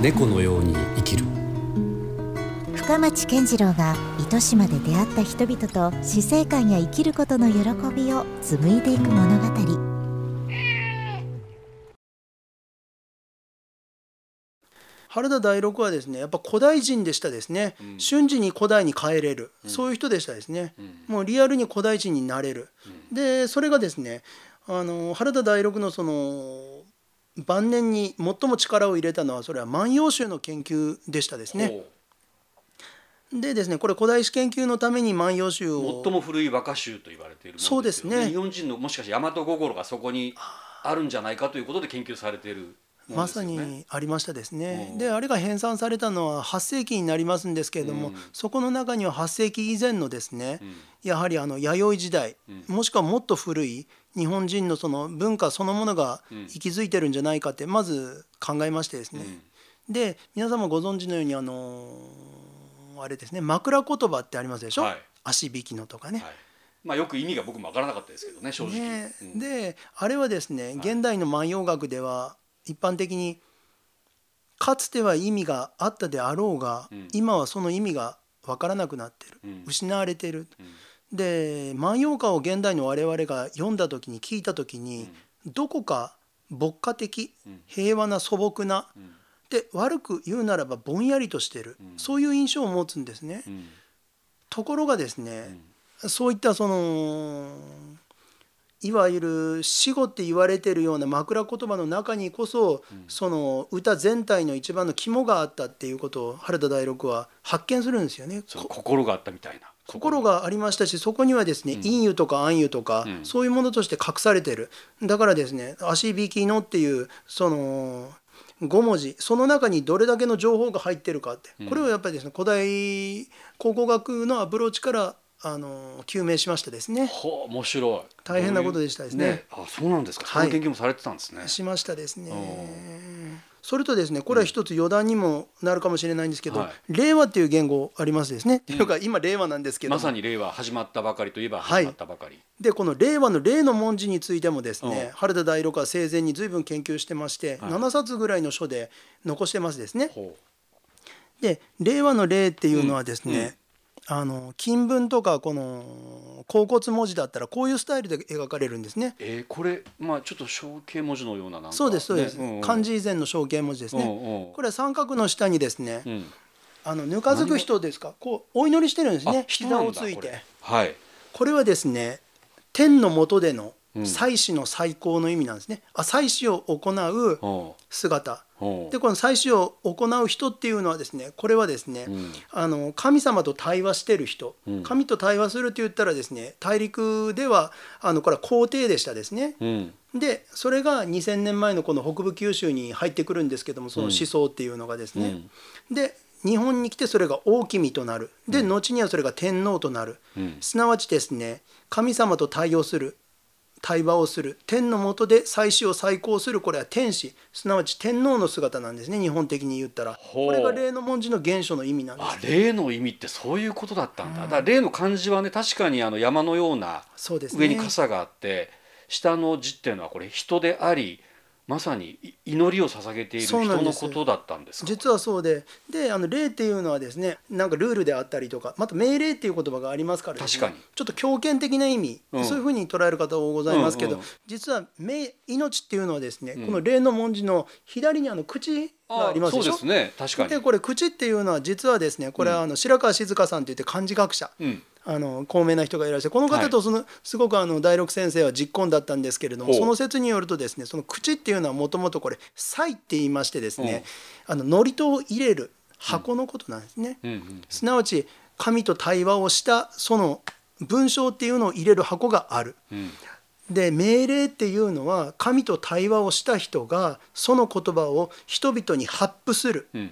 猫のように生きる。深町健次郎が糸島で出会った人々と死生観や生きることの喜びを紡いでいく物語。原田大六はですね。やっぱ古代人でしたですね、うん、瞬時に古代に帰れる、うん、そういう人でしたですね、うん、もうリアルに古代人になれる、でそれがですねあの原田大六のその晩年に最も力を入れたのはそれは万葉集の研究でしたですね。でですねこれ古代史研究のために万葉集を。最も古い和歌集と言われている、ね、そうですね。日本人のもしかして大和心がそこにあるんじゃないかということで研究されているまさにありましたですね。であれが編纂されたのは8世紀になりますんですけれども、うん、そこの中には8世紀以前のですね、うん、やはりあの弥生時代、うん、もしくはもっと古い日本人のその文化そのものが息づいてるんじゃないかってまず考えましてですね。で皆様ご存知のようにあのあれですね枕言葉ってありますでしょ、はい、足引きのとかね。はい。まあ、よく意味が僕も分からなかったですけどね正直。ね、であれはですね現代の万葉学では一般的にかつては意味があったであろうが、うん、今はその意味が分からなくなってる、うん、失われてる、うん、で万葉歌を現代の我々が読んだ時に聞いた時に、どこか牧歌的、平和な素朴な、で悪く言うならばぼんやりとしてる、そういう印象を持つんですね。ところがですね、そういったそのいわゆる死後って言われてるような枕言葉の中にこそ、うん、その歌全体の一番の肝があったっていうことを原田大六は発見するんですよね。心があったみたいな。心がありましたしそこにはですね、うん、陰湯とか暗湯とか、うん、そういうものとして隠されてる。だからですね「足引きの」っていうその5文字その中にどれだけの情報が入ってるかって、これをやっぱりですね古代考古学のアプローチからあの究明しましたですね。はあ、面白い。大変なことでしたですね。ねあ、そうなんですか。はい、研究もされてたんですね。しましたですね。それとですねこれは一つ余談にもなるかもしれないんですけど、はい、令和っていう言語ありますですね。っていうか今令和なんですけどまさに令和始まったばかりといえば始まったばかり。はい、でこの令和の令の文字についてもですね原田大六は生前に随分研究してまして、はい、7冊ぐらいの書で残してますですね。で令和の令っていうのはですね、うんうんあの金文とかこの甲骨文字だったらこういうスタイルで描かれるんですね。えー、これまあちょっと象形文字のようななんそうですそうです、ねうんうん、漢字以前の象形文字ですね。うんうん、これは三角の下にですね、うん、あのぬかづく人ですか？こうお祈りしてるんですね膝をついて。はい。これはですね天の下での祭祀の最高の意味なんですね。あ祭祀を行う姿。でこの祭祀を行う人っていうのはですねこれはですね、うん、あの神様と対話してる人、うん、神と対話するって言ったらですね大陸ではあのこれは皇帝でしたですね。うん、でそれが2,000年前のこの北部九州に入ってくるんですけどもその思想っていうのがですね。で日本に来てそれが大君となる。で、後にはそれが天皇となる、すなわちですね神様と対応する対話をする。天の下で祭祀を再興する。これは天使。すなわち天皇の姿なんですね。日本的に言ったら。これが霊の文字の原初の意味なんです。あ霊の意味ってそういうことだったんだ、うん、だ霊の漢字はね確かにあの山のような上に傘があって、ね、下の字っていうのはこれ人でありまさに祈りを捧げている人のことだったんです実はそうで。であの霊っていうのはですねなんかルールであったりとかまた命令っていう言葉がありますから、ね、確かに。ちょっと強権的な意味、うん、そういうふうに捉える方もございますけど、うんうん、実は命命っていうのはですね、うん、この霊の文字の左にあの口がありますでしょ？そうですね。確かに。でこれ口っていうのは実はですねこれはあの白川静香さんといって漢字学者、うんあの高名な人がいらっしゃるこの方とその、すごくあの第六先生は実婚だったんですけれどもその説によるとですねその口っていうのはもともとこれ「菜」って言いましてですねあの祝詞を入れる箱のことなんですね。すなわち神と対話をしたその文章っていうのを入れる箱がある。で命令っていうのは神と対話をした人がその言葉を人々に発布する。うん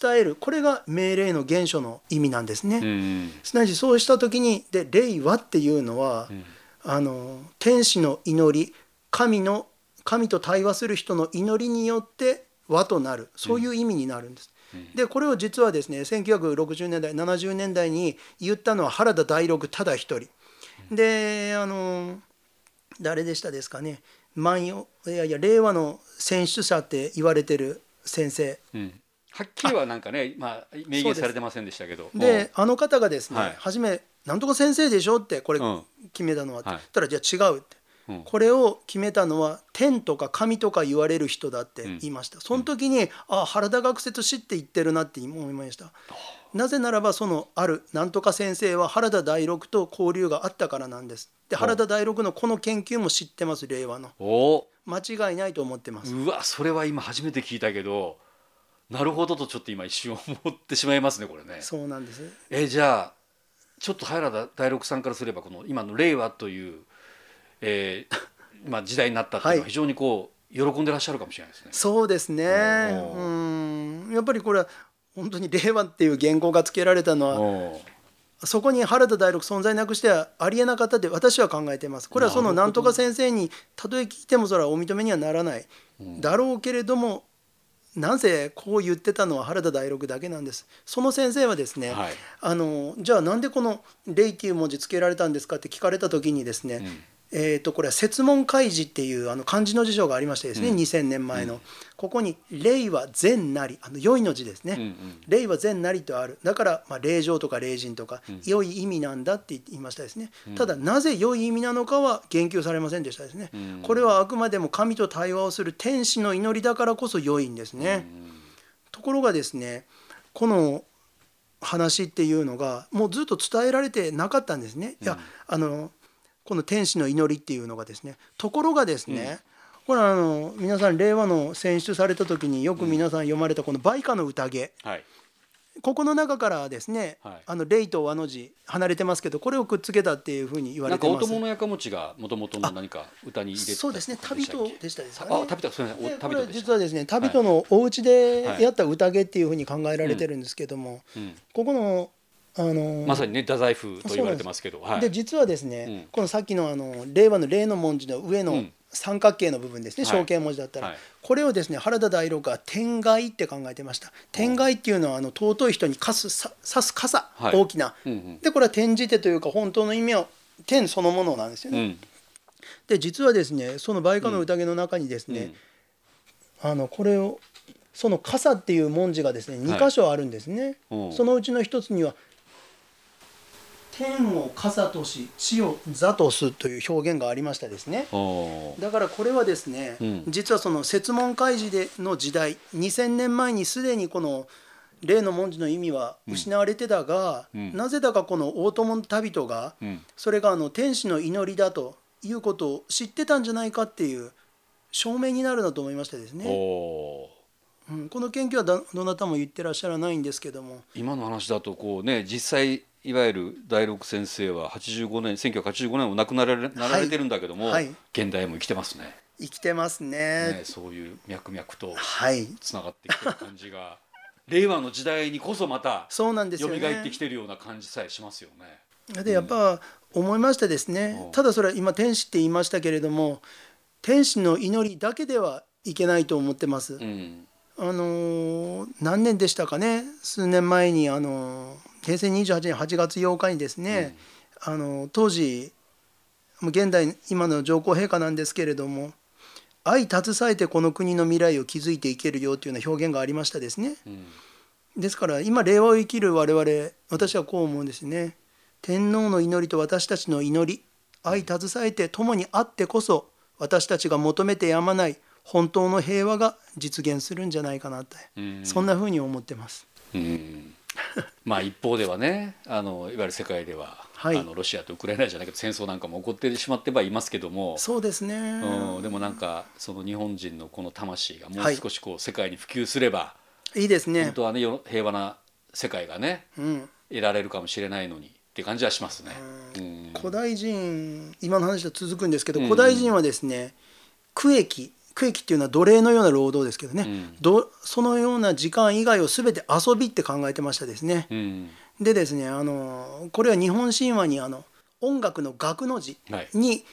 伝える。これが命令の原初の意味なんですね。うん、すなわちそうした時にで「霊は」っていうのは、うん、あの天使の祈り神の神と対話する人の祈りによって和となる。そういう意味になるんです。うん、でこれを実はですね1960年代70年代に言ったのは原田大六ただ一人。であの誰でしたですかね。万葉いやいや令和の選出者って言われてる先生、うん、はっきりはなんかねまあ明言されてませんでしたけど。であの方がですね、はい、初め「なんとか先生でしょ?」ってこれ決めたのはって、うん、ったらじゃあ違うって。これを決めたのは天とか神とか言われる人だって言いました、その時にああ原田学説師って言ってるなって思いました。なぜならばそのあるなんとか先生は原田大六と交流があったからなんです。で原田大六のこの研究も知ってます令和の。間違いないと思ってます。うわそれは今初めて聞いたけどなるほどとちょっと今一瞬思ってしまいますねこれねそうなんですえじゃあちょっと原田大六さんからすればこの今の令和というえー、まあ時代になったっていうのは非常にこう、喜んでらっしゃるかもしれないですね。そうですね。うんやっぱりこれは本当に令和っていう言語がつけられたのは。そこに原田大六存在なくしてはありえなかったって私は考えてます。これはそのなんとか先生にたとえ聞いてもそれはお認めにはならない、だろうけれどもなぜこう言ってたのは原田大六だけなんです。その先生はですね、はい、あのじゃあなんでこの「霊」っていう文字つけられたんですかって聞かれた時にですね、うんえー、とこれは「説問開示」っていうあの漢字の辞書がありましてですね、うん、2000年前の、うん、ここに「霊は善なり」あの良いの字ですね「うんうん、霊は善なり」とある。だから、まあ、霊場とか霊人とか、良い意味なんだって言いましたですね、ただなぜ良い意味なのかは言及されませんでしたですね、これはあくまでも神と対話をする天使の祈りだからこそ良いんですね、ところがですねこの話っていうのがもうずっと伝えられてなかったんですね。いやあのこの天使の祈りっていうのがですねところがですね、これあの皆さん令和の選出された時によく皆さん読まれたこの「梅花の宴」はい。ここの中からですね、はい、あの霊と和の字離れてますけどこれをくっつけたっていうふうに言われてます。なんか大友のがもともとの何か歌に入れてそうですね旅人でしたですかね。あ旅人すみません旅人実はですね旅人のお家でやった宴っていうふうに考えられてるんですけども、ここのあのまさにね太宰府と言われてますけどではい、実はですね、うん、このさっきのあの令和の令の文字の上の三角形の部分ですね、象形文字だったら、はい、これをですね原田大六が天外って考えてました。天外っていうのはあの尊い人にかすさ刺す傘、はい、大きな、でこれは転じてというか本当の意味は天そのものなんですよね、うん、で実はですねその梅花の宴の中にですね、あのこれをその傘っていう文字がですね2箇所あるんですね、そのうちの一つには天を傘とし地を座とすという表現がありましたですね。だからこれはですね、うん、実はその説問開示での時代2000年前にすでにこの例の文字の意味は失われてたが、うん、なぜだかこの大友の旅人が、うん、それがあの天使の祈りだということを知ってたんじゃないかっていう証明になるなと思いましてですね。うん、この研究はどなたも言ってらっしゃらないんですけども。今の話だとこうね実際いわゆる第六先生は85年1985年お亡くなられなられてるんだけども、はい、現代も生きてますね。生きてますね、ね、そういう脈々とつながってきてる感じが、はい、令和の時代にこそまた蘇ってきてるような感じさえしますよね。でやっぱ思いましたですね、うん、ただそれは今天使って言いましたけれども天使の祈りだけではいけないと思ってます。うん。あの何年でしたかね？数年前にあの平成28年8月8日にですね、うん、あの当時現代今の上皇陛下なんですけれども愛携えてこの国の未来を築いていけるよというような表現がありましたですね。うん、ですから今令和を生きる我々私はこう思うんですね。天皇の祈りと私たちの祈り愛携えて共にあってこそ私たちが求めてやまない本当の平和が実現するんじゃないかなって、そんなふうに思ってます。まあ一方ではねあのいわゆる世界では、はい、あのロシアとウクライナじゃないけど戦争なんかも起こってしまってはいますけどもそうですね、うん、でもなんかその日本人のこの魂がもう少しこう世界に普及すれば、い、いですね。本当はね平和な世界がね、うん、得られるかもしれないのにっていう感じはしますね。うん、古代人今の話と続くんですけど、古代人はですね区域区域っていうのは奴隷のような労働ですけどね、うん、そのような時間以外を全て遊びって考えてましたですね。うん、でですねあのこれは日本神話にあの音楽の楽の字に、はい、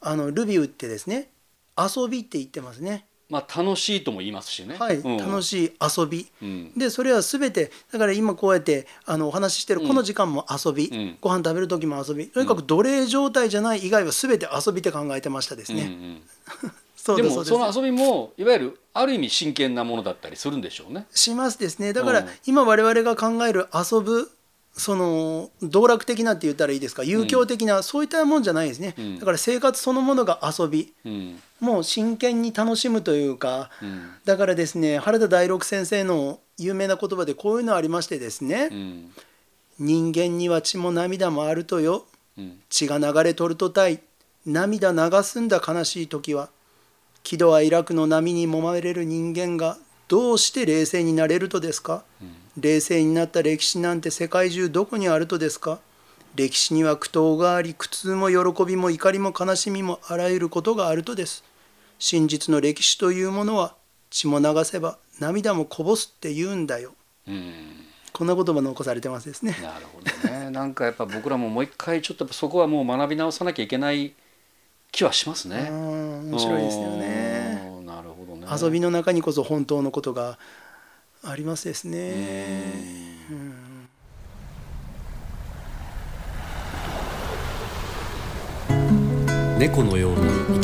あのルビウってですね遊びって言ってますね。まあ、楽しいとも言いますしね。はい、うん、楽しい遊び、うん、でそれは全てだから今こうやってあのお話ししてるこの時間も遊び、うん、ご飯食べる時も遊びとにかく奴隷状態じゃない以外は全て遊びって考えてましたですね。うんうんでもその遊びもいわゆるある意味真剣なものだったりするんでしょうね。しますですね。だから今我々が考える遊ぶその道楽的なって言ったらいいですか？遊興的な、うん、そういったもんじゃないですね、うん、だから生活そのものが遊び、うん、もう真剣に楽しむというか、だからですね原田大六先生の有名な言葉でこういうのありましてですね、人間には血も涙もあるとよ、血が流れとるとたい。涙流すんだ悲しい時は喜怒哀楽の波に揉まれる人間がどうして冷静になれるとですか、冷静になった歴史なんて世界中どこにあるとですか？歴史には苦闘があり苦痛も喜びも怒りも悲しみもあらゆることがあるとです。真実の歴史というものは血も流せば涙もこぼすって言うんだよ。こんな言葉残されてますですね。なるほどね。なんかやっぱ僕らももう一回ちょっとそこはもう学び直さなきゃいけない気はしますね面白いですよね。なるほどね。遊びの中にこそ本当のことがありますですね。猫のように生きる